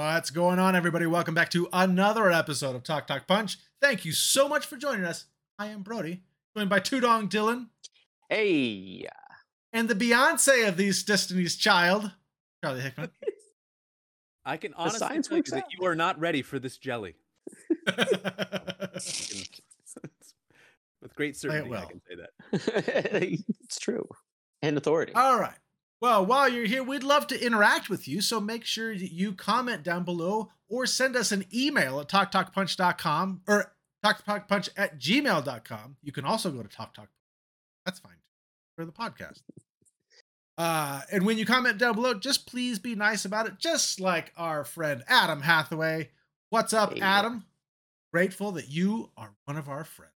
What's going on, everybody? Welcome back to another episode of Talk Talk Punch. Thank you so much for joining us. I am Brody, joined by Tudong Dylan Hey, and the Beyonce of these Destiny's Child, Charlie Hickman. I can honestly science tell you works that out. you are not ready for this jelly. With great certainty, I well. can say that. it's true. And authority. All right. Well, while you're here, we'd love to interact with you. So make sure that you comment down below or send us an email at talktalkpunch.com or talktalkpunch at gmail.com. You can also go to talktalk. That's fine for the podcast. Uh, and when you comment down below, just please be nice about it, just like our friend Adam Hathaway. What's up, Hey. Adam? Grateful that you are one of our friends.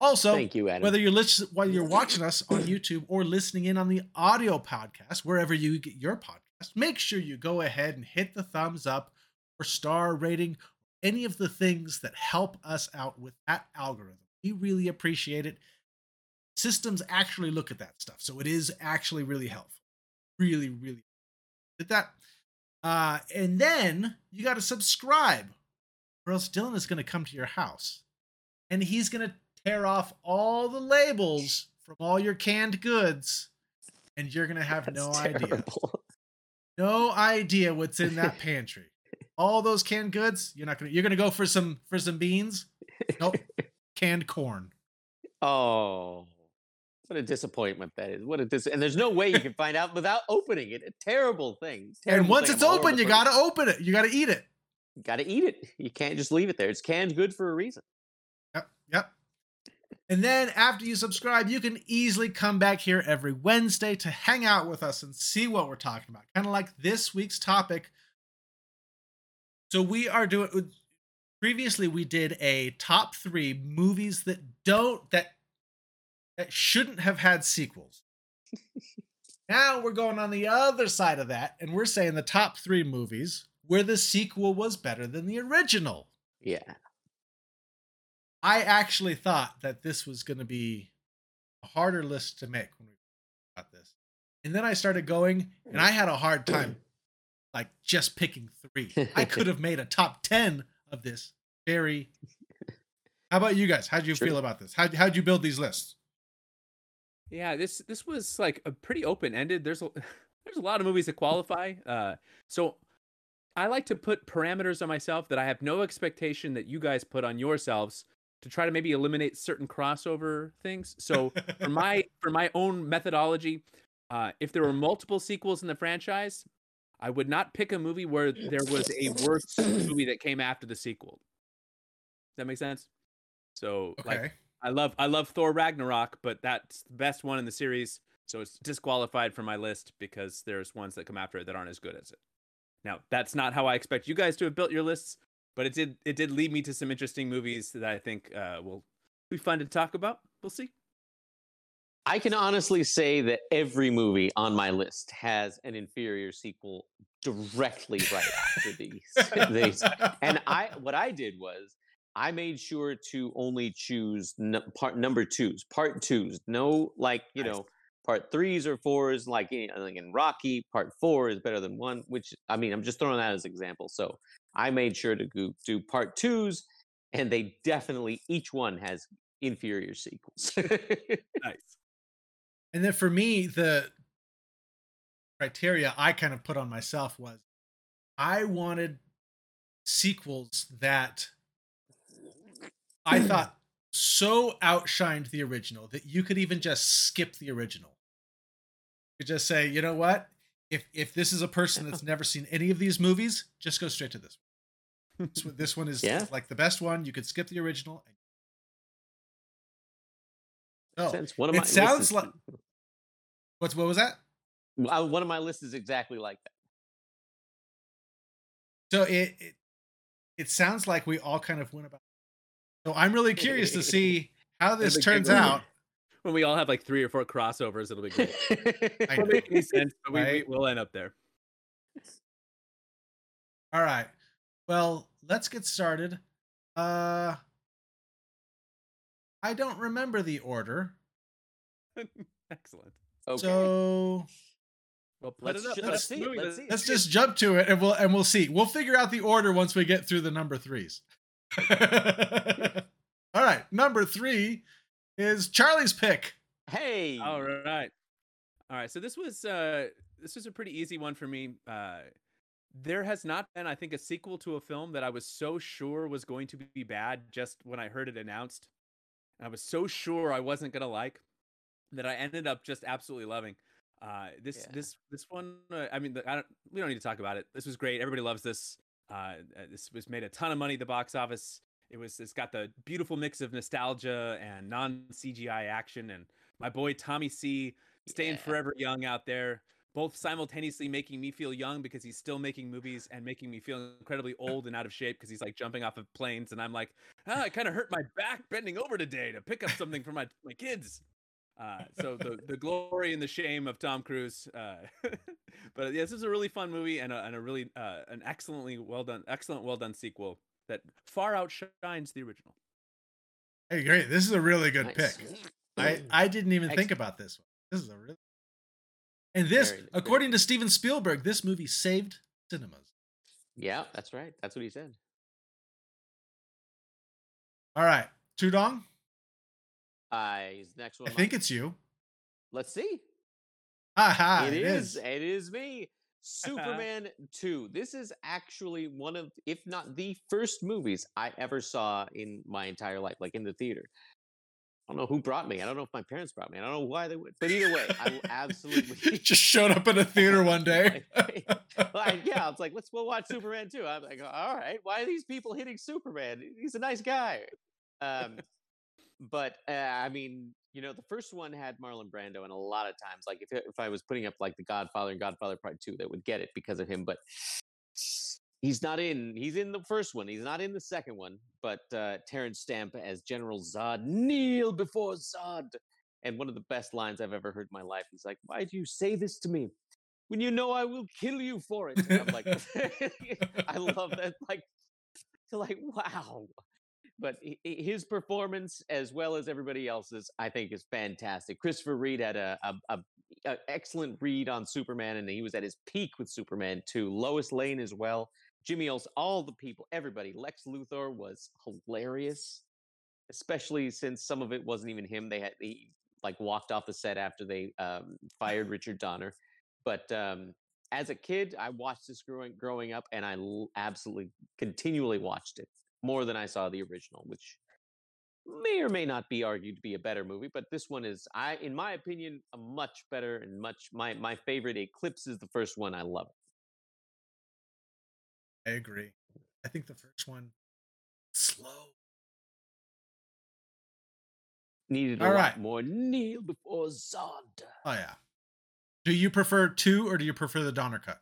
Also, Thank you, Adam. whether you're listen, while you're watching us on YouTube or listening in on the audio podcast, wherever you get your podcast, make sure you go ahead and hit the thumbs up or star rating, any of the things that help us out with that algorithm. We really appreciate it. Systems actually look at that stuff, so it is actually really helpful. Really, really did that. Uh, and then you got to subscribe, or else Dylan is going to come to your house and he's going to tear off all the labels from all your canned goods, and you're going to have That's no idea. No idea what's in that pantry. all those canned goods, you're not going to you're going to go for some for some beans? Nope. canned corn. Oh, what a disappointment that is. What a dis- and there's no way you can find out without opening it. A terrible thing. and once thing. it's open, you got to open it. You got to eat it. You gotta eat it. You can't just leave it there. It's canned good for a reason. Yep. Yep. And then after you subscribe, you can easily come back here every Wednesday to hang out with us and see what we're talking about. Kind of like this week's topic. So we are doing uh, previously we did a top 3 movies that don't that that shouldn't have had sequels. now we're going on the other side of that and we're saying the top 3 movies where the sequel was better than the original. Yeah. I actually thought that this was going to be a harder list to make when we got this. And then I started going and I had a hard time like just picking 3. I could have made a top 10 of this very How about you guys? How do you Sure. feel about this? How how'd you build these lists? Yeah, this this was like a pretty open ended. There's a there's a lot of movies that qualify. Uh, so I like to put parameters on myself that I have no expectation that you guys put on yourselves to try to maybe eliminate certain crossover things. So for my for my own methodology, uh, if there were multiple sequels in the franchise, I would not pick a movie where there was a worse movie that came after the sequel. Does that make sense? So like Okay. I love I love Thor Ragnarok, but that's the best one in the series, so it's disqualified from my list because there's ones that come after it that aren't as good as it. Now, that's not how I expect you guys to have built your lists, but it did it did lead me to some interesting movies that I think uh, will be fun to talk about. We'll see. I can honestly say that every movie on my list has an inferior sequel directly right after these. these. And I, what I did was, I made sure to only choose n- part number twos, part twos. No, like you Nice. know, part threes or fours. Like in, like in Rocky, part four is better than one. Which I mean, I'm just throwing that as an example. So I made sure to go, do part twos, and they definitely each one has inferior sequels. Nice. And then for me, the criteria I kind of put on myself was I wanted sequels that I hmm. thought so outshined the original that you could even just skip the original. You could just say, you know what? If if this is a person that's never seen any of these movies, just go straight to this one. This one, this one is Yeah. like the best one. You could skip the original. Oh, Sense. One of it my lists sounds like- what's what was that? Uh, one of my lists is exactly like that. So it, it it sounds like we all kind of went about. So I'm really curious to see how this turns out. When we all have like three or four crossovers, it'll be great. I Won't know, make any sense, but we, we, right? we'll end up there. All right. Well, let's get started. Uh I don't remember the order. Excellent. okay. So Well, Well, put Let's it ju- let's see it, movie. let's see. Let's just jump to it and we'll and we'll see. We'll figure out the order once we get through the number threes. All right, number three is Charlie's pick. Hey. All right. All right. So this was uh this was a pretty easy one for me. Uh there has not been, I think, a sequel to a film that I was so sure was going to be bad just when I heard it announced. And I was so sure I wasn't gonna like that I ended up just absolutely loving. Uh, this Yeah. this this one, uh, I mean, the, I don't, we don't need to talk about it. This was great. Everybody loves this. Uh, uh, this was made a ton of money at the box office. It was it's got the beautiful mix of nostalgia and non CGI action, and my boy Tommy C staying Yeah. forever young out there, both simultaneously making me feel young because he's still making movies and making me feel incredibly old and out of shape because he's like jumping off of planes, and I'm like, ah, I kind of hurt my back bending over today to pick up something for my my kids. Uh, so the the glory and the shame of Tom Cruise. Uh, but yeah, this is a really fun movie and a, and a really uh, an excellently well done, excellent well done sequel that far outshines the original. Hey, great. This is a really good Nice. pick. I, I didn't even think about this one. This is a really and this, Very- very- according to Steven Spielberg, this movie saved cinemas. Yeah, that's right. That's what he said. All right, Tudong, Uh, he's next one. I think it's you. Let's see. Ha ha! it it is. is. It is me. Superman 2. This is actually one of, if not the first movies I ever saw in my entire life, like in the theater. I don't know who brought me. I don't know if my parents brought me. I don't know why they would. But either way, I will absolutely. Just showed up in a theater one day. like, yeah, it's like, let's we'll watch Superman too. I'm like, all right, why are these people hitting Superman? He's a nice guy. Um, but uh, I mean, you know, the first one had Marlon Brando, and a lot of times, like if if I was putting up like The Godfather and Godfather Part Two, they would get it because of him. But he's not in. He's in the first one. He's not in the second one. But uh, Terence Stamp as General Zod, kneel before Zod. And one of the best lines I've ever heard in my life. He's like, "Why do you say this to me when you know I will kill you for it?" And I'm like, I love that. Like, like wow but hi- hi- his performance as well as everybody else's i think is fantastic christopher reeve had a, a, a, a excellent read on superman and he was at his peak with superman too lois lane as well jimmy olsen all the people everybody lex luthor was hilarious especially since some of it wasn't even him they had he like walked off the set after they um, fired richard donner but um, as a kid i watched this growing growing up and i l- absolutely continually watched it more than I saw the original, which may or may not be argued to be a better movie. But this one is, I, in my opinion, a much better and much my my favorite. Eclipses the first one. I love it. I agree. I think the first one slow. Needed a All lot right. more kneel before Zod. Oh yeah. Do you prefer two or do you prefer the Donner cut?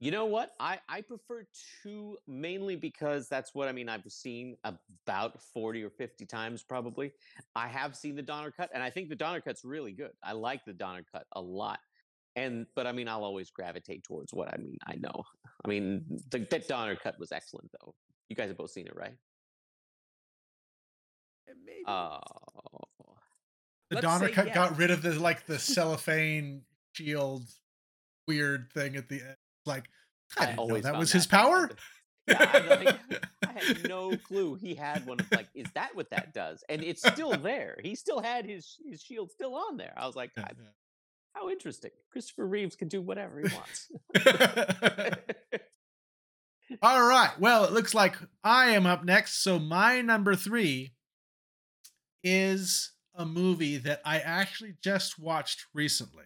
You know what? I I prefer two mainly because that's what I mean. I've seen about forty or fifty times probably. I have seen the Donner cut, and I think the Donner cut's really good. I like the Donner cut a lot. And but I mean, I'll always gravitate towards what I mean. I know. I mean, the that Donner cut was excellent though. You guys have both seen it, right? Eh, maybe. Oh, The Let's Donner say cut got rid of the like the cellophane shield weird thing at the end. Like I didn't know that found was his power. Yeah, I'm like, I had no clue he had one of like, is that what that does? And it's still there. He still had his his shield still on there. I was like, "I- how interesting. Christopher Reeves can do whatever he wants. All right. Well, it looks like I am up next. So my number three is a movie that I actually just watched recently.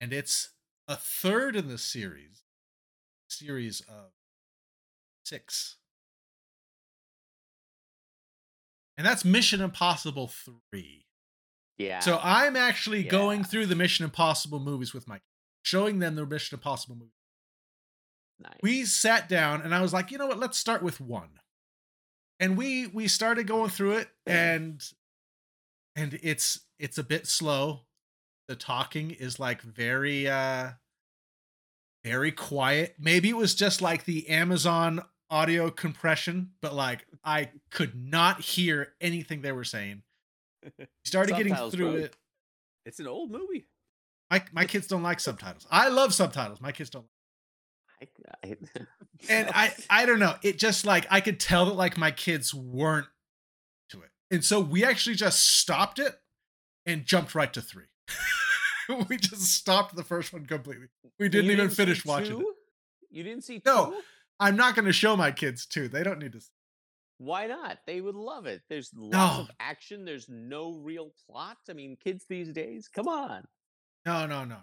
And it's a third in the series, series of six. And that's Mission Impossible 3. Yeah. So I'm actually going through the Mission Impossible movies with my showing them the Mission Impossible movies. nice. We sat down and I was like, you know what, let's start with one. And we we started going through it and and it's it's a bit slow. The talking is like very uh very quiet. Maybe it was just like the Amazon audio compression, but like I could not hear anything they were saying. Started getting through bro. it. It's an old movie. My my kids don't like subtitles. I love subtitles. My kids don't. I, I, And I I don't know. It just like I could tell that like my kids weren't to it, and so we actually just stopped it and jumped right to three. we just stopped the first one completely. We didn't You even finish watching it. You didn't see No. two? I'm not going to show my kids too. They don't need to. see Why not? They would love it. There's lots No. of action. There's no real plot. I mean, kids these days, come on. No, no, no, no.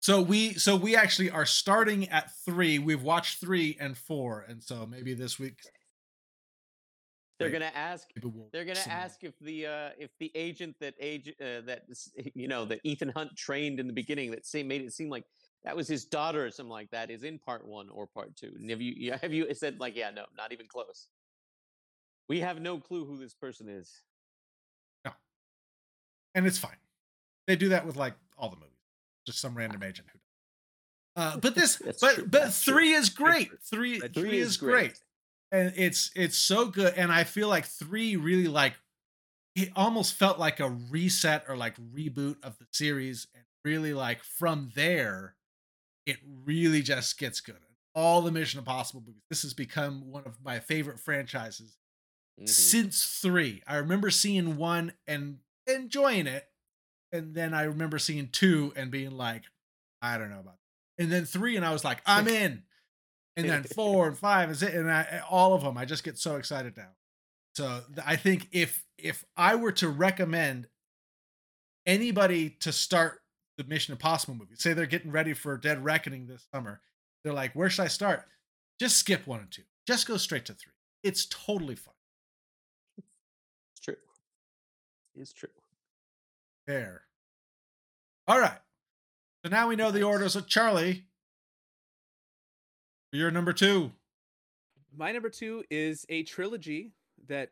So we so we actually are starting at three. We've watched three and four, and so maybe this week They're gonna ask. They're gonna ask if the uh, if the agent that age uh, that you know that Ethan Hunt trained in the beginning that same made it seem like that was his daughter or something like that is in part one or part two. And have you yeah, have you said like yeah no not even close. We have no clue who this person is. No. And it's fine. They do that with like all the movies. Just some random agent who. Uh, but this, but true, but that's true, three is great. true. Three, three, Three is great. and it's it's so good and i feel like three really like it almost felt like a reset or like reboot of the series and really like from there it really just gets good all the mission impossible movies this has become one of my favorite franchises Mhm. since three. I remember seeing one and enjoying it and then i remember seeing two and being like i don't know about that. and then three and i was like i'm in. And then four and five is it and I, all of them i just get so excited now. So i think if if i were to recommend anybody to start the mission impossible movie say they're getting ready for dead reckoning this summer they're like where should i start? Just skip one and two. Just go straight to three. It's totally fun It's true. there all right so now we know the Nice. orders of charlie you're number two My number two is a trilogy that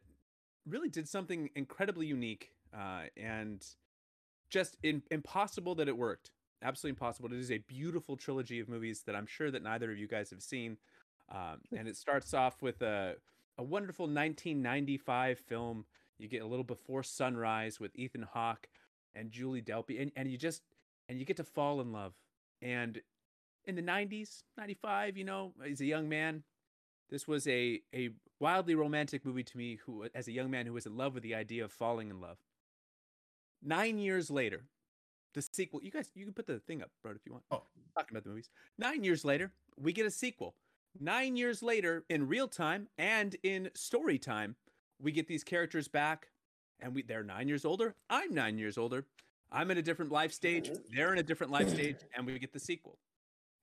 really did something incredibly unique uh, and just in, impossible that it worked. Absolutely impossible. It is a beautiful trilogy of movies that I'm sure that neither of you guys have seen. Um, and it starts off with a, a wonderful 1995 film. You get a little before sunrise with Ethan Hawke and Julie Delpy, and, and you just and you get to fall in love. And in the 90s, 95, you know, as a young man, this was a a wildly romantic movie to me who as a young man who was in love with the idea of falling in love. 9 years later, the sequel, you guys you can put the thing up, bro, if you want. Oh. talking about the movies. 9 years later, we get a sequel. 9 years later in real time and in story time, we get these characters back and we they're 9 years older. I'm 9 years older. I'm in a different life stage. They're in a different life stage and we get the sequel.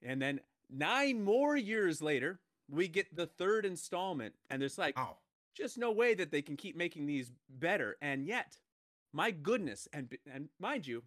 And then 9 more years later, we get the third installment and there's like oh just no way that they can keep making these better and yet my goodness and and mind you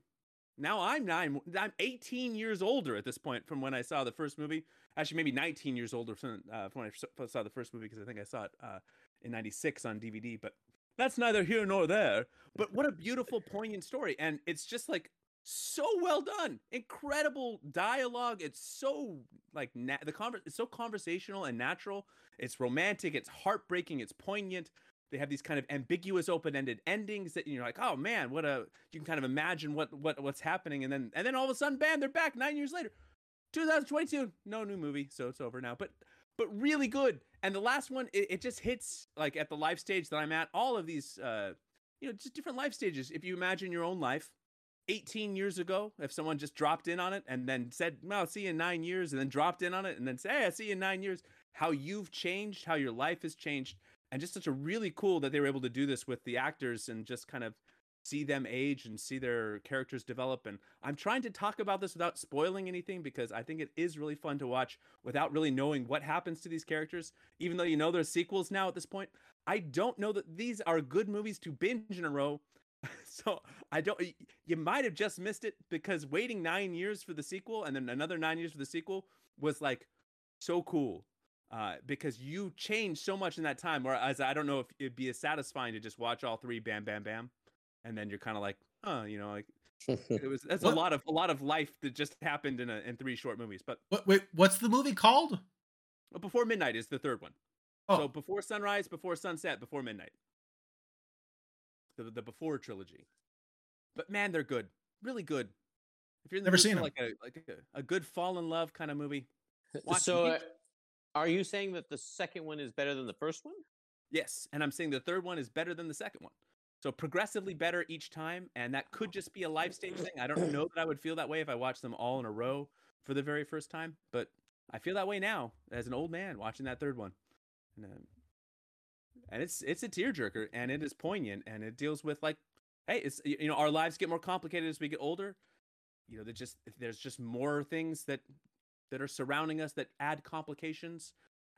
now i'm 9 i'm 18 years older at this point from when i saw the first movie actually maybe 19 years older from, uh, from when i saw the first movie because i think i saw it uh, in 96 on dvd but that's neither here nor there. But what a beautiful poignant story and it's just like so well done. Incredible dialogue. It's so like na- the conver- it's so conversational and natural. It's romantic. It's heartbreaking. It's poignant. They have these kind of ambiguous open-ended endings that you're like oh man what a you can kind of imagine what what what's happening and then and then all of a sudden bam they're back nine years later. 2022 no new movie so it's over now. But but really good and the last one it, it just hits like at the life stage that i'm at all of these uh you know just different life stages. If you imagine your own life 18 years ago if someone just dropped in on it and then said well i'll see you in nine years and then dropped in on it and then say hey i'll see you in nine years how you've changed how your life has changed and just such a really cool that they were able to do this with the actors and just kind of see them age and see their characters develop and i'm trying to talk about this without spoiling anything because i think it is really fun to watch without really knowing what happens to these characters even though you know there's sequels now at this point i don't know that these are good movies to binge in a row so i don't you might have just missed it because waiting nine years for the sequel and then another nine years for the sequel was like so cool uh, because you changed so much in that time. Whereas I don't know if it'd be as satisfying to just watch all three, bam, bam, bam, and then you're kind of like, oh, you know, like it was. That's What- a lot of a lot of life that just happened in a, in three short movies. But what wait what's the movie called before midnight is the third one. oh So before sunrise, before sunset, before midnight. The the before trilogy. But man, they're good. Really good. If you're in the Never seen for 'em. like a like a, a good fall in love kind of movie, Watch so, uh, are you saying that the second one is better than the first one? yes. And I'm saying the third one is better than the second one. So progressively better each time, and that could just be a life stage thing. I don't know that I would feel that way if I watched them all in a row for the very first time, but I feel that way now as an old man watching that third one. And, um, and it's it's a tearjerker, and it is poignant, and it deals with like, hey, it's you know our lives get more complicated as we get older. You know, there just there's just more things that that are surrounding us that add complications,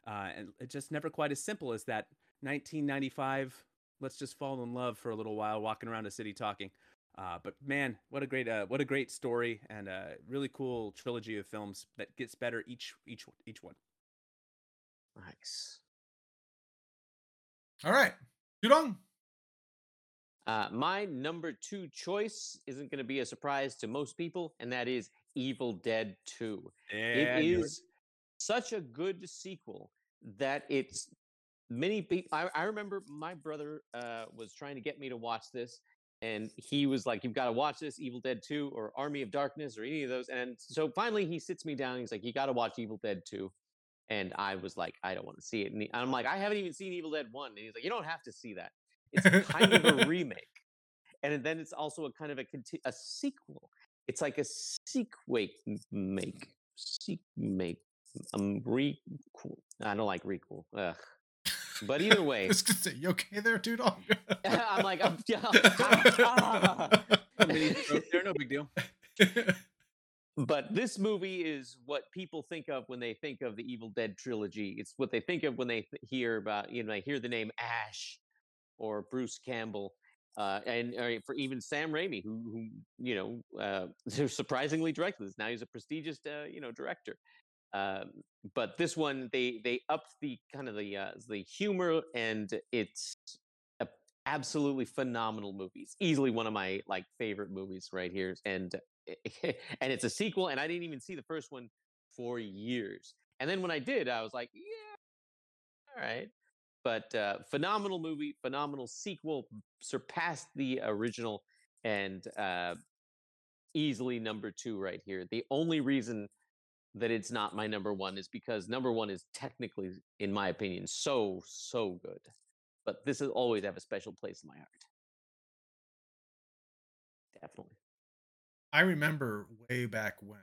uh, and it's just never quite as simple as that 1995. Let's just fall in love for a little while, walking around a city talking. Uh, but man, what a great uh, what a great story and a really cool trilogy of films that gets better each each each one. Nice. All right. Tudong. Uh, my number two choice isn't going to be a surprise to most people, and that is Evil Dead 2. Yeah, it is such a good sequel that it's many people. I, I remember my brother uh, was trying to get me to watch this, and he was like, "You've got to watch this, Evil Dead 2 or Army of Darkness or any of those." And so finally, he sits me down. He's like, "You got to watch Evil Dead 2." And I was like, "I don't want to see it." And he- I'm like, "I haven't even seen Evil Dead 1." And he's like, "You don't have to see that. It's kind of a remake." And then it's also a kind of a conti- a sequel. It's like a sequel make seek make um re I don't like requel. Ugh. But either way, I was gonna say, you okay there, Tudong? I'm like I'm yeah, ah, ah. A mini stroke there, no big deal. But this movie is what people think of when they think of the Evil Dead trilogy. It's what they think of when they th- hear about, you know, they hear the name Ash or Bruce Campbell. Uh, and or for even Sam Raimi, who, who you know, uh, surprisingly directed this. Now he's a prestigious, uh, you know, director. Um, but this one, they they upped the kind of the uh, the humor, and it's a absolutely phenomenal movie. Easily one of my like favorite movies right here, and and it's a sequel. And I didn't even see the first one for years. And then when I did, I was like, yeah, all right. But uh, phenomenal movie, phenomenal sequel, surpassed the original, and uh, easily number two right here. The only reason that it's not my number one is because number one is technically, in my opinion, so so good. But this will always have a special place in my heart. Definitely. I remember way back when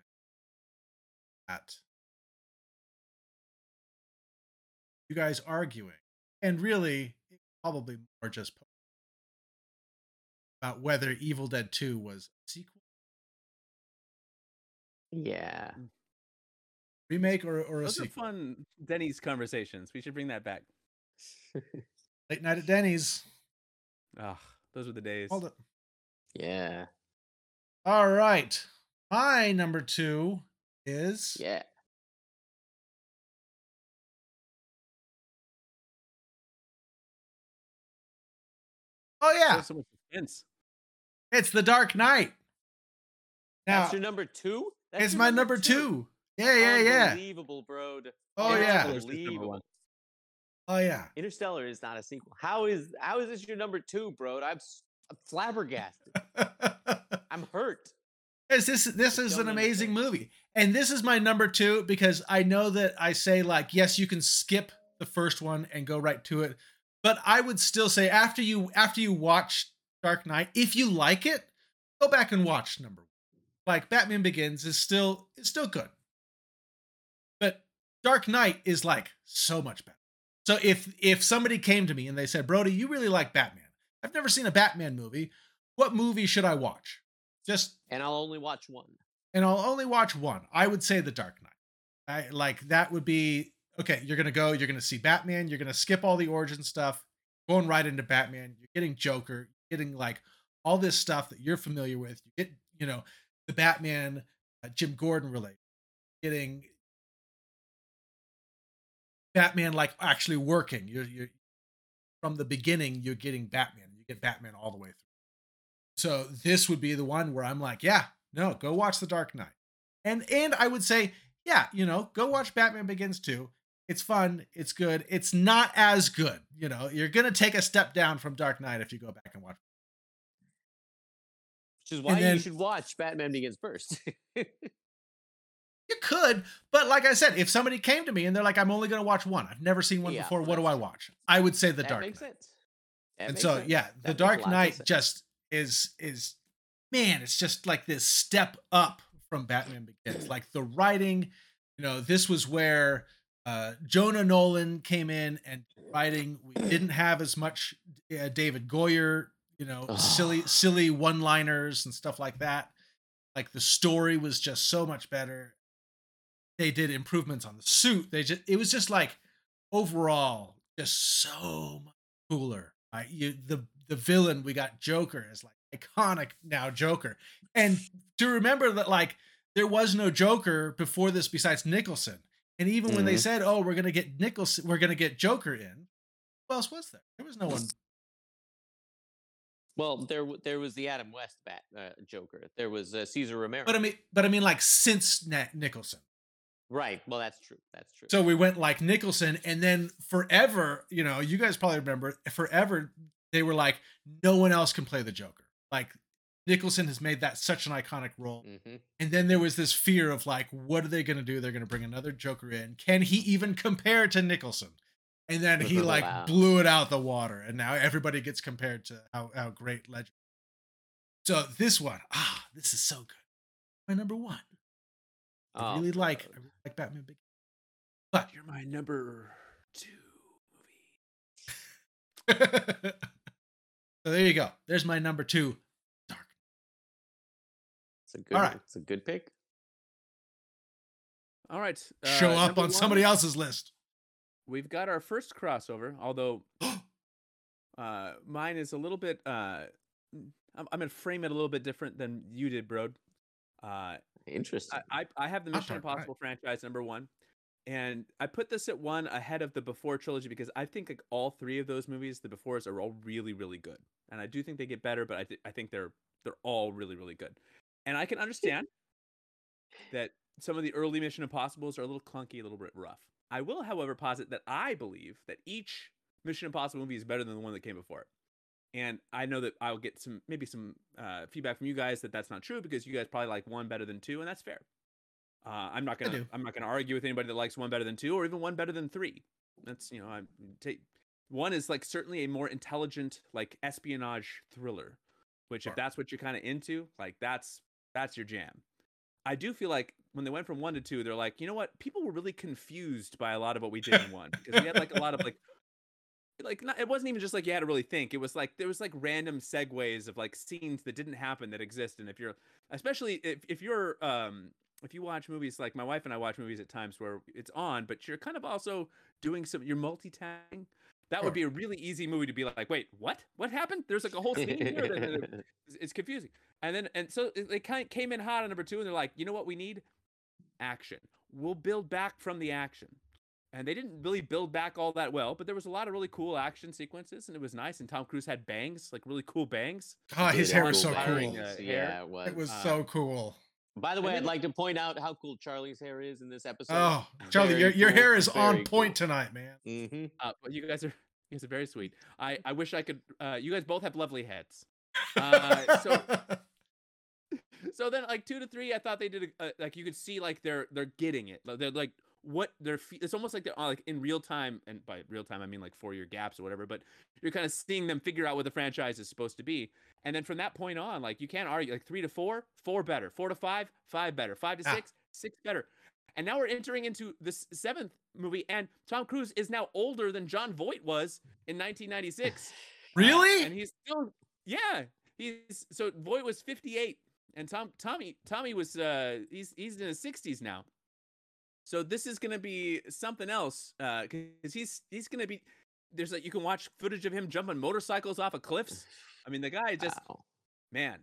at you guys arguing, and really probably more just about whether Evil Dead 2 was a sequel, Yeah. Remake, or, or a Those are fun Denny's conversations. We should bring that back. Late night at Denny's. Ah, those were the days. Hold it. Yeah. All right. My number two is Yeah. oh yeah, so much suspense. it's The Dark Knight. Now That's your number two? That's it's my number two. Yeah, yeah, yeah. Unbelievable, bro. Oh yeah. Interstellar's just number Unbelievable. Oh yeah. Interstellar is not a sequel. How is how is this your number two, bro? I'm, I'm flabbergasted. I'm hurt. Yes, this this is an amazing understand. movie, and this is my number two because I know that I say like yes, you can skip the first one and go right to it, but I would still say after you after you watch Dark Knight, if you like it, go back and watch number one. Like Batman Begins is still is still good, Dark Knight is like so much better. So if if somebody came to me and they said, Brody, you really like Batman, I've never seen a Batman movie. What movie should I watch? Just And I'll only watch one. and I'll only watch one. I would say The Dark Knight. I like that would be okay. You're gonna go. You're gonna see Batman. You're gonna skip all the origin stuff, going right into Batman. You're getting Joker. You're getting like all this stuff that you're familiar with. You get you know the Batman uh, Jim Gordon relate. Getting Batman like actually working. You're you're from the beginning. You're getting Batman. You get Batman all the way through. So this would be the one where I'm like, yeah, no, go watch The Dark Knight. And and I would say, yeah, you know, go watch Batman Begins too. It's fun, it's good. It's not as good, you know. You're going to take a step down from Dark Knight if you go back and watch. Which is why then- you should watch Batman Begins first. You could, but like I said, if somebody came to me and they're like, "I'm only going to watch one. I've never seen one Yeah, before. What do I watch?" I would say The that Dark makes Knight. sense. That and makes so sense. yeah, The a Dark Knight just is is man, it's just like this step up from Batman Begins. like the writing, you know, this was where uh Jonah Nolan came in and writing we didn't have as much uh, David Goyer, you know, silly silly one-liners and stuff like that. Like the story was just so much better. They did improvements on the suit. They just it was just like overall just so much cooler. Right? You the the villain we got Joker is like iconic now Joker. And to remember that like there was no Joker before this besides Nicholson. And even when they Mhm. said, "Oh, we're going to get Nicholson, we're going to get Joker in." Who else was there? There was no one. Well, there there was the Adam West Bat uh, Joker. There was uh, Cesar Romero. But I mean but I mean like since Na- Nicholson. Right. Well, that's true. That's true. So we went like Nicholson, and then forever, you know, you guys probably remember, forever they were like, no one else can play the Joker. Like Nicholson has made that such an iconic role. hmm And then there was this fear of like, what are they going to do? They're going to bring another Joker in. Can he even compare to Nicholson? And then he like Wow. blew it out the water, and now everybody gets compared to how how great Legend. So this one, ah, this is so good. My number one. I Oh, really like I like Batman Big. But You're my number two movie. so there you go. There's my number two. Dark. It's a good. All right. It's a good pick. All right. Show uh, up number on somebody else's list. We've got our first crossover, although uh, mine is a little bit. Uh, I'm, I'm gonna frame it a little bit different than you did, bro. Uh, Interesting. I, I I have the Mission Dark Knight. Impossible franchise number one, and I put this at one ahead of the Before trilogy because I think like all three of those movies, the Befores, are all really really good, and I do think they get better, but I th- I think they're they're all really really good, and I can understand that some of the early Mission Impossibles are a little clunky, a little bit rough. I will, however, posit that I believe that each Mission Impossible movie is better than the one that came before it. And I know that I'll get some maybe some uh, feedback from you guys that that's not true because you guys probably like one better than two, and that's fair. Uh, I'm not gonna. I'm not gonna argue with anybody that likes one better than two or even one better than three. That's you know I take one is like certainly a more intelligent like espionage thriller, which Sure. if that's what you're kind of into, like that's that's your jam. I do feel like when they went from one to two, they're like, you know what? People were really confused by a lot of what we did in one because we had like a lot of like, like not, it wasn't even just like you had to really think. It was like there was like random segues of like scenes that didn't happen that exist. And if you're, especially if if you're, um, if you watch movies like my wife and I watch movies at times where it's on, but you're kind of also doing some, you're multitasking. That Sure. would be a really easy movie to be like, wait, what? What happened? There's like a whole scene here. that- that- it's- it's confusing. And then and so they kind of came in hot on number two, and they're like, you know what we need? Action. We'll build back from the action. And they didn't really build back all that well, but there was a lot of really cool action sequences, and it was nice. And Tom Cruise had bangs, like really cool bangs. Oh, his hair was so cool. uh, hair. Yeah, it was. It was uh, so cool. By the way, I'd like to point out how cool Charlie's hair is in this episode. Oh, Charlie, your, your cool, hair is on point cool. tonight, man. Mm-hmm. Uh, but you guys are you guys are very sweet. I I wish I could. Uh, you guys both have lovely heads. Uh, so so then like two to three, I thought they did a, uh, like you could see like they're they're getting it. They're like what they're. fe- It's almost like they're uh, like in real time, and by real time I mean like four year gaps or whatever. But you're kind of seeing them figure out what the franchise is supposed to be, and then from that point on, like you can't argue. Like three to four, four better. Four to five, five better. Five to Ah. six, six better. And now we're entering into the seventh movie, and Tom Cruise is now older than Jon Voight was in 1996. Uh, Really? and he's still, yeah. He's so Voight was 58, and Tom Tommy Tommy was uh he's he's in his 60s now. So this is gonna be something else uh because he's he's gonna be there's like you can watch footage of him jumping motorcycles off of cliffs. I mean the guy just Wow. man.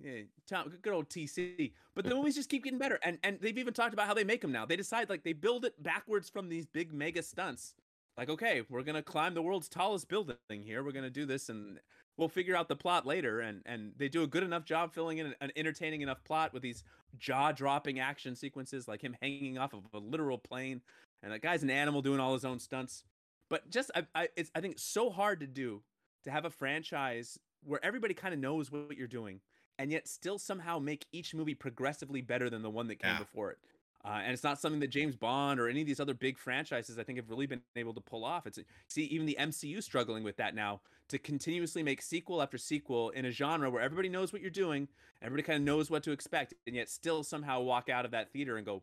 Yeah, Tom, good old TC. But the movies just keep getting better, and and they've even talked about how they make them now. They decide like they build it backwards from these big mega stunts. Like, okay, we're gonna climb the world's tallest building here. We're gonna do this, and we'll figure out the plot later. And and they do a good enough job filling in an, an entertaining enough plot with these jaw dropping action sequences, like him hanging off of a literal plane, and that guy's an animal doing all his own stunts. But just I, I it's I think so hard to do to have a franchise where everybody kind of knows what you're doing, and yet still somehow make each movie progressively better than the one that came Yeah. before it. Uh, and it's not something that James Bond or any of these other big franchises I think have really been able to pull off. It's see even the MCU struggling with that now to continuously make sequel after sequel in a genre where everybody knows what you're doing, everybody kind of knows what to expect, and yet still somehow walk out of that theater and go,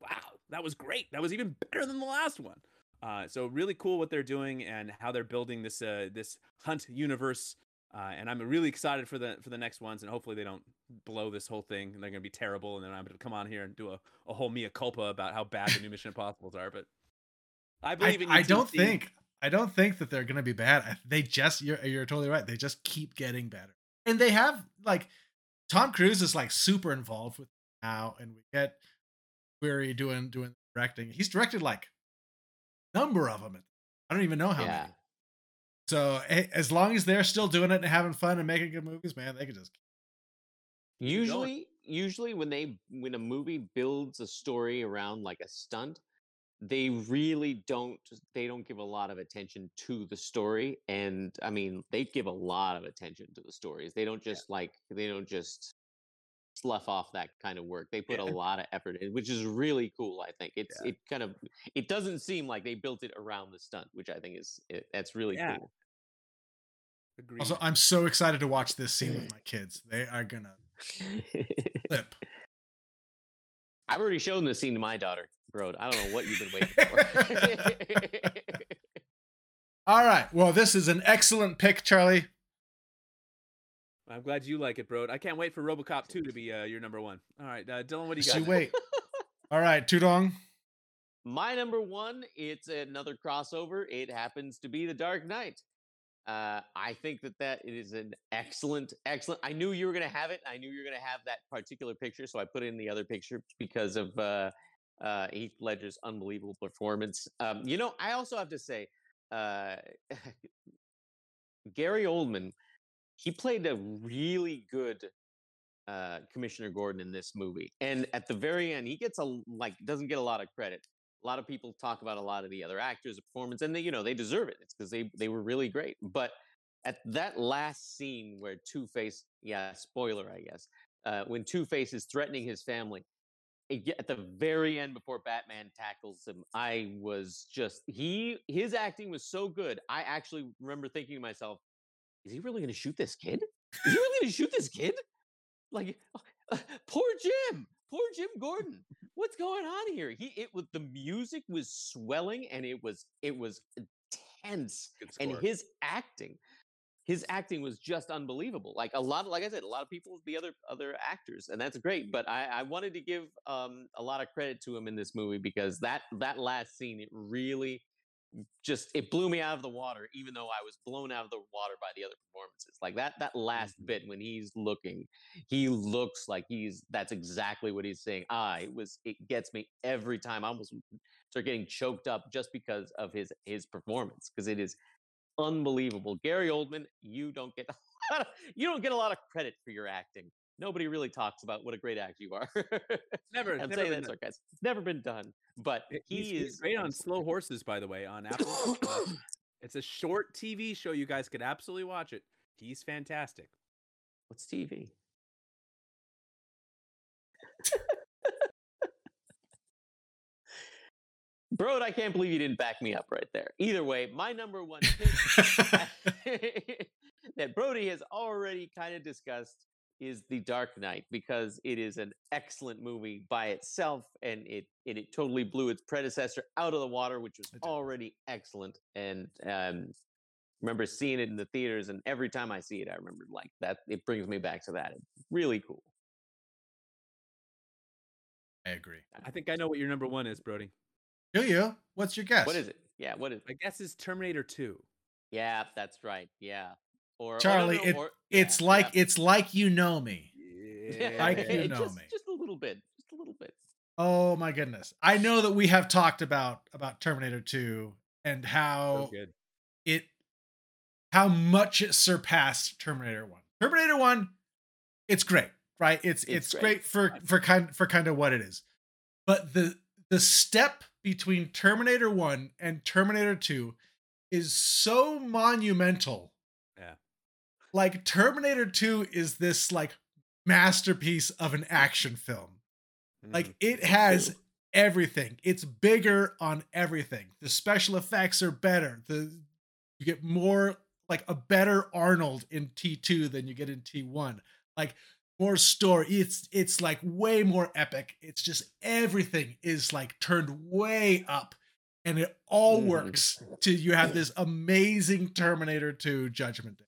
"Wow, that was great! That was even better than the last one." Uh, so really cool what they're doing and how they're building this uh, this Hunt universe. Uh, and I'm really excited for the for the next ones, and hopefully they don't blow this whole thing and they're gonna be terrible, and then I'm gonna come on here and do a, a whole mea culpa about how bad the new Mission Impossibles are. But I I, believe in you. I don't Steve. think I don't think that they're gonna be bad. They just you're you're totally right. They just keep getting better, and they have like Tom Cruise is like super involved with now, and we get McQuarrie doing doing directing. He's directed like number of them. I don't even know how yeah. many. So as long as they're still doing it and having fun and making good movies, man, they can just. Usually, usually when they when a movie builds a story around like a stunt, they really don't they don't give a lot of attention to the story. And I mean, they give a lot of attention to the stories. They don't just like they don't just slough off that kind of work. They put Yeah. a lot of effort in, which is really cool. I think it's Yeah. it kind of it doesn't seem like they built it around the stunt, which I think is it, that's really Yeah. cool. Agreed. Also, I'm so excited to watch this scene with my kids. They are gonna flip. I've already shown this scene to my daughter, bro. I don't know what you've been waiting for. All right. Well, this is an excellent pick, Charlie. I'm glad you like it, bro. I can't wait for RoboCop 2 to be uh, your number one. All right, uh, Dylan, what do you Just got? you wait. All right, Tudong. My number one, it's another crossover. It happens to be The Dark Knight. Uh, I think that that is an excellent, excellent. I knew you were going to have it. I knew you were going to have that particular picture, so I put in the other picture because of uh, uh, Heath Ledger's unbelievable performance. Um, you know, I also have to say, uh, Gary Oldman, he played a really good uh, Commissioner Gordon in this movie, and at the very end, he gets a like doesn't get a lot of credit a lot of people talk about a lot of the other actors' performance, and they, you know, they deserve it. It's because they they were really great. But at that last scene where Two Face, yeah, spoiler, I guess, uh, when Two Face is threatening his family, at the very end before Batman tackles him, I was just he his acting was so good. I actually remember thinking to myself, "Is he really going to shoot this kid? Is he really going to shoot this kid? Like, poor Jim, poor Jim Gordon." what's going on here he it was the music was swelling and it was it was tense and his acting his acting was just unbelievable like a lot of like i said a lot of people the other other actors and that's great but i i wanted to give um a lot of credit to him in this movie because that that last scene it really just it blew me out of the water even though i was blown out of the water by the other performances. Like that that last Mhm. bit when he's looking he looks like he's that's exactly what he's saying. Ah it was it gets me every time. I almost start getting choked up just because of his his performance because it is unbelievable. Gary oldman you don't get of, you don't get a lot of credit for your acting nobody really talks about what a great act you are Never, i'm never saying been that it's never been done but He- he he's, he's great on. Slow Horses, by the way, on Apple. It's a short TV show. You guys could absolutely watch it. He's fantastic. what's tv Bro, I can't believe you didn't back me up right there. Either way, my number one pick that Brody has already kind of discussed is The Dark Knight because it is an excellent movie by itself and it and it totally blew its predecessor out of the water, which was already excellent. And um remember seeing it in the theaters and every time I see it, I remember like that it brings me back to that. It's really cool. I agree. I think I know what your number one is, Brody. Do you? What's your guess? What is it? Yeah, what is it? I guess is Terminator 2. Yeah, that's right. Yeah. Or or no, Charlie, no, it- or- It's yeah, like yeah. it's like you know me. Like you It know just, me. just a little bit, just a little bit. Oh my goodness. I know that we have talked about about Terminator 2 and how good. it how much it surpassed Terminator 1. Terminator 1 it's great, right? It's it's, It's great. great. for for kind for kind of what it is. But the the step between Terminator 1 and Terminator 2 is so monumental. Like Terminator 2 is this like masterpiece of an action film. Like Mhm. it has everything. It's bigger on everything. The special effects are better. The you get more like a better Arnold in T2 than you get in T1. Like more story. It's it's like way more epic. It's just everything is like turned way up and it all Mhm. works to you have this amazing Terminator 2 Judgment Day.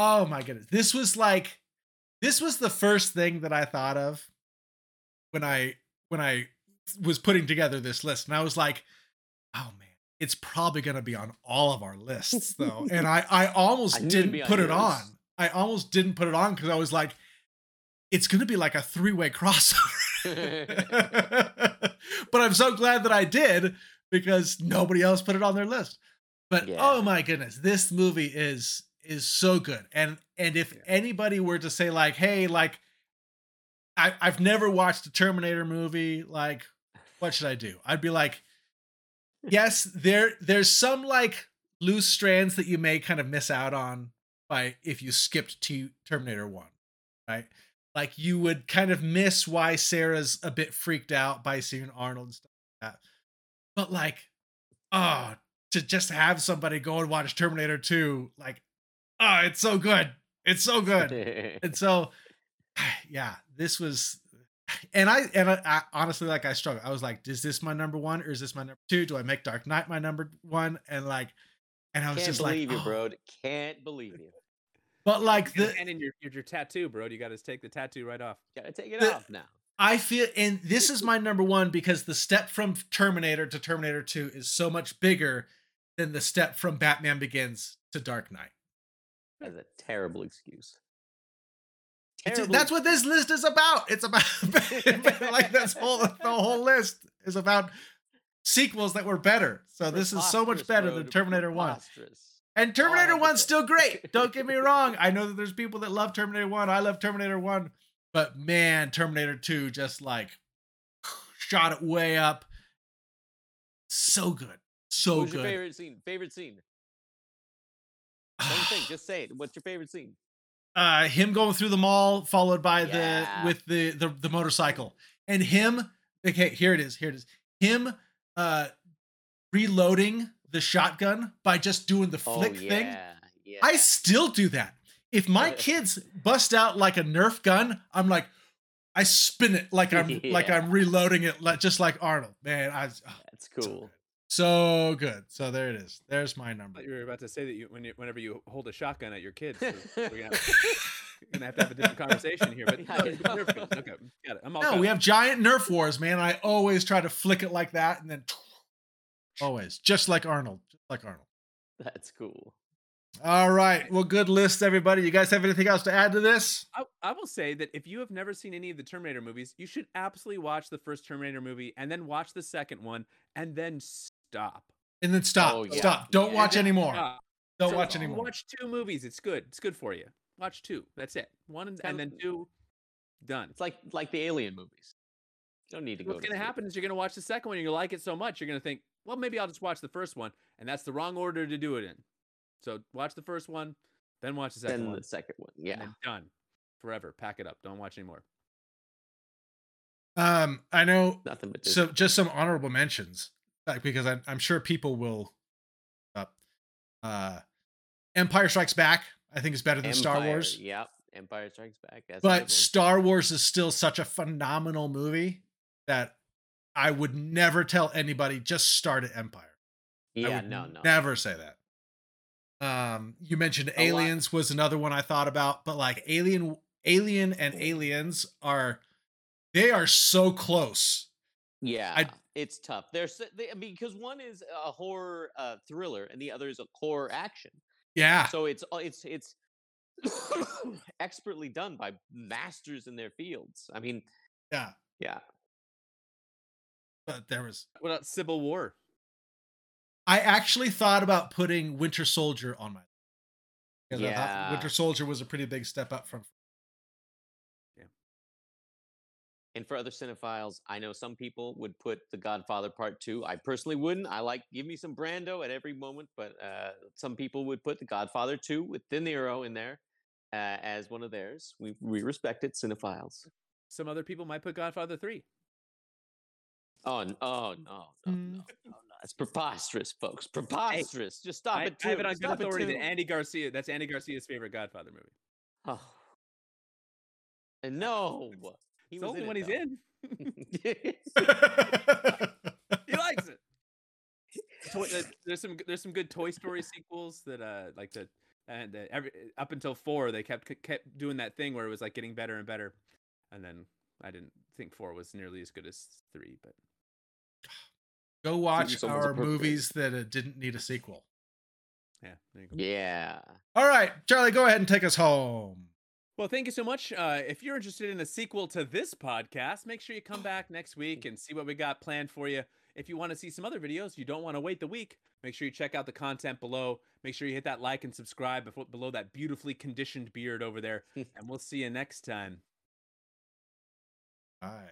Oh my goodness. This was like this was the first thing that I thought of when I when I was putting together this list. And I was like, oh man, it's probably gonna be on all of our lists though. and I I almost I didn't put it on. I almost didn't put it on because I was like, it's gonna be like a three-way crossover. but I'm so glad that I did because nobody else put it on their list. But Yeah. oh my goodness, this movie is is so good. And and if Yeah. anybody were to say like, hey, like I, I've never watched a Terminator movie, like, what should I do? I'd be like, yes, there there's some like loose strands that you may kind of miss out on by if you skipped to Terminator 1, right? Like you would kind of miss why Sarah's a bit freaked out by seeing Arnold and stuff like that. But like, oh, to just have somebody go and watch Terminator 2, like, oh, it's so good. It's so good. and so, yeah, this was, and I and I, I honestly like I struggled. I was like, is this my number one or is this my number two? Do I make Dark Knight my number one? And like, and I was just like. Can't just believe like, you, oh. bro. Can't believe you. But like the, and in your, your tattoo, bro, you got to take the tattoo right off. Gotta take it The- off now. I feel, and this is my number one because the step from Terminator to Terminator 2 is so much bigger than the step from Batman Begins to Dark Knight. That's a terrible excuse. Terrible that's what this list is about. It's about like that's whole the whole list is about sequels that were better. So this is so much better than Terminator 1. And oh, Terminator have to 1's still great. Don't get me wrong. I know that there's people that love Terminator 1. I love Terminator 1. But man, Terminator 2 just like shot it way up. So good. So your good. favorite scene? Favorite scene. Don't think. Just say it. What's your favorite scene? uh him going through the mall followed by Yeah. the with the, the the motorcycle and him okay here it is here it is him uh reloading the shotgun by just doing the flick oh, yeah. thing Yeah. i still do that if my kids bust out like a nerf gun i'm like i spin it like i'm like i'm reloading it like just like arnold man i oh, That's cool. Good. so good so there it is there's my number you were about to say that you when you, whenever you hold a shotgun at your kids, we're, we're gonna, have, gonna have to have a different conversation here. But Yeah, no, Nerf guns. okay, got it. I'm all no caught we have giant nerf wars man i always try to flick it like that and then always just like arnold just like arnold That's cool. all right well good list everybody you guys have anything else to add to this I, I will say that if you have never seen any of the Terminator movies, you should absolutely watch the first Terminator movie and then watch the second one and then stop. and then stop Oh, yeah. stop don't Yeah. watch anymore Stop. don't So watch you anymore Watch two movies. It's good. It's good for you. Watch two. That's it. One and, and then Sounds- two. Done. It's like like the Alien movies. You don't need to go. What's going to happen is you're going to watch the second one and you like it so much, you're going to think, well, maybe I'll just watch the first one. And that's the wrong order to do it in. So watch the first one, then watch the second Then one. the second one. and Yeah. then done. Forever. Pack it up. Don't watch anymore. um i know Nothing but so just some honorable mentions like because i'm, I'm sure people will up uh empire strikes back i think is better than star wars Yep. Empire Strikes Back. That's a good one. but star wars is still such a phenomenal movie that i would never tell anybody just start at empire I yeah, no, no. never say that um you mentioned A lot- aliens was another one i thought about but like alien alien and aliens are they are so close Yeah, it's tough. There's they, because one is a horror uh, thriller and the other is a core action. yeah So it's uh, it's it's expertly done by masters in their fields. I mean, yeah yeah, but there was What about Civil War? I actually thought about putting Winter Soldier on my because I thought Yeah. Winter Soldier was a pretty big step up from And for other cinephiles, I know some people would put The Godfather Part Two. I personally wouldn't. I like give me some Brando at every moment, but uh, some people would put The Godfather Two with De Niro in there uh, as one of theirs. We we respect it, cinephiles. Some other people might put Godfather 3. Oh, n- oh no, no, no, Mm. no, no. That's preposterous, folks. Preposterous. Just stop I, it too. I have it on good Stop authority that Andy Garcia, that's Andy Garcia's favorite Godfather movie. Oh. And no, he It's was only in when it, he's in. He likes it. Toy, uh, there's some there's some good Toy Story sequels that uh like the and uh, every up until four they kept kept doing that thing where it was like getting better and better, and then I didn't think four was nearly as good as three, but Go watch It's almost our movies that uh, didn't need a sequel. yeah, there you go. yeah. All right, Charlie, go ahead and take us home. Well, thank you so much. Uh, if you're interested in a sequel to this podcast, make sure you come back next week and see what we got planned for you. If you want to see some other videos, you don't want to wait the week, make sure you check out the content below. Make sure you hit that like and subscribe before, below that beautifully conditioned beard over there. and we'll see you next time. Bye.